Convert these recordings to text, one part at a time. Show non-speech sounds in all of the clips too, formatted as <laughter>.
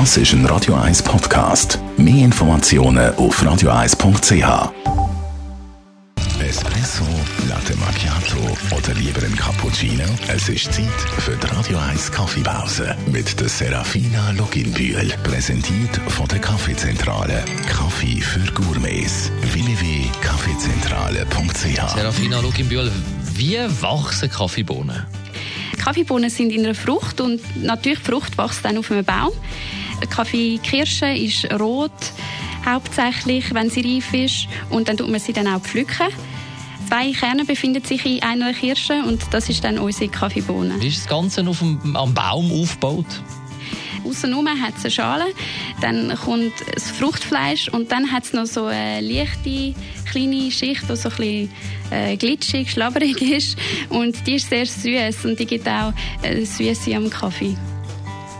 Das ist ein Radio 1 Podcast. Mehr Informationen auf radio1.ch. Espresso, Latte Macchiato oder lieber ein Cappuccino? Es ist Zeit für die Radio 1 Kaffeepause mit der Serafina Loginbühl. Präsentiert von der Kaffeezentrale. Kaffee für Gourmets. www.kaffeezentrale.ch Serafina Luginbühl, wie wachsen Kaffeebohnen? Kaffeebohnen sind in einer Frucht und natürlich die Frucht wächst dann auf einem Baum. Kaffeekirsche ist rot, hauptsächlich, wenn sie reif ist und dann tut man sie dann auch pflücken. Zwei Kerne befinden sich in einer Kirsche und das ist dann unsere Kaffeebohne. Wie ist das Ganze auf dem, am Baum aufgebaut? Außenrum hat es eine Schale, dann kommt das Fruchtfleisch und dann hat es noch so eine leichte, kleine Schicht, die so ein bisschen äh, glitschig, schlabberig <laughs> ist und die ist sehr süß und die gibt auch äh, Süße am Kaffee.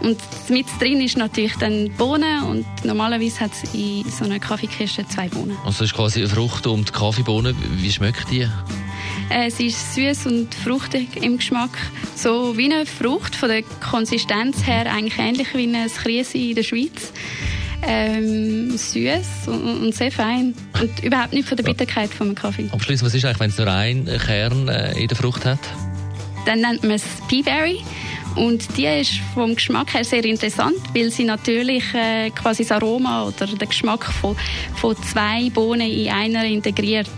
Und mit drin ist natürlich dann Bohnen und normalerweise hat es in so einer Kaffeekiste zwei Bohnen. Also das ist quasi eine Frucht und die Kaffeebohne. Wie schmeckt die? Äh, sie ist süß und fruchtig im Geschmack. So wie eine Frucht, von der Konsistenz her eigentlich ähnlich wie ein Krise in der Schweiz. Ähm, süß und, und, sehr fein. Und überhaupt nicht von der Bitterkeit vom Kaffee. Abschließend, was ist eigentlich, wenn es nur einen Kern äh, in der Frucht hat? Dann nennt man es Peaberry. Und die ist vom Geschmack her sehr interessant, weil sie natürlich äh, quasi das Aroma oder den Geschmack von, von zwei Bohnen in einer integriert.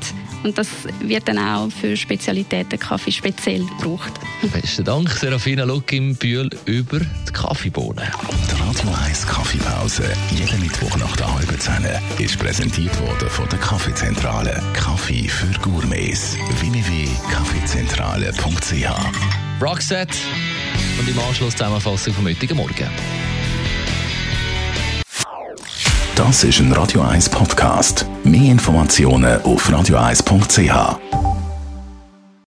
Und das wird dann auch für Spezialitäten Kaffee speziell gebraucht. Besten Dank, Serafina Luck im Bühl über die Kaffeebohnen. Die Radio 1 Kaffeepause, jeden Mittwoch nach der halben Zehn, ist präsentiert worden von der Kaffeezentrale. Kaffee für Gourmets. www.kaffeezentrale.ch Rockset und im Anschluss Zusammenfassung vom heutigen Morgen. Das ist ein Radio 1 Podcast. Mehr Informationen auf radio1.ch.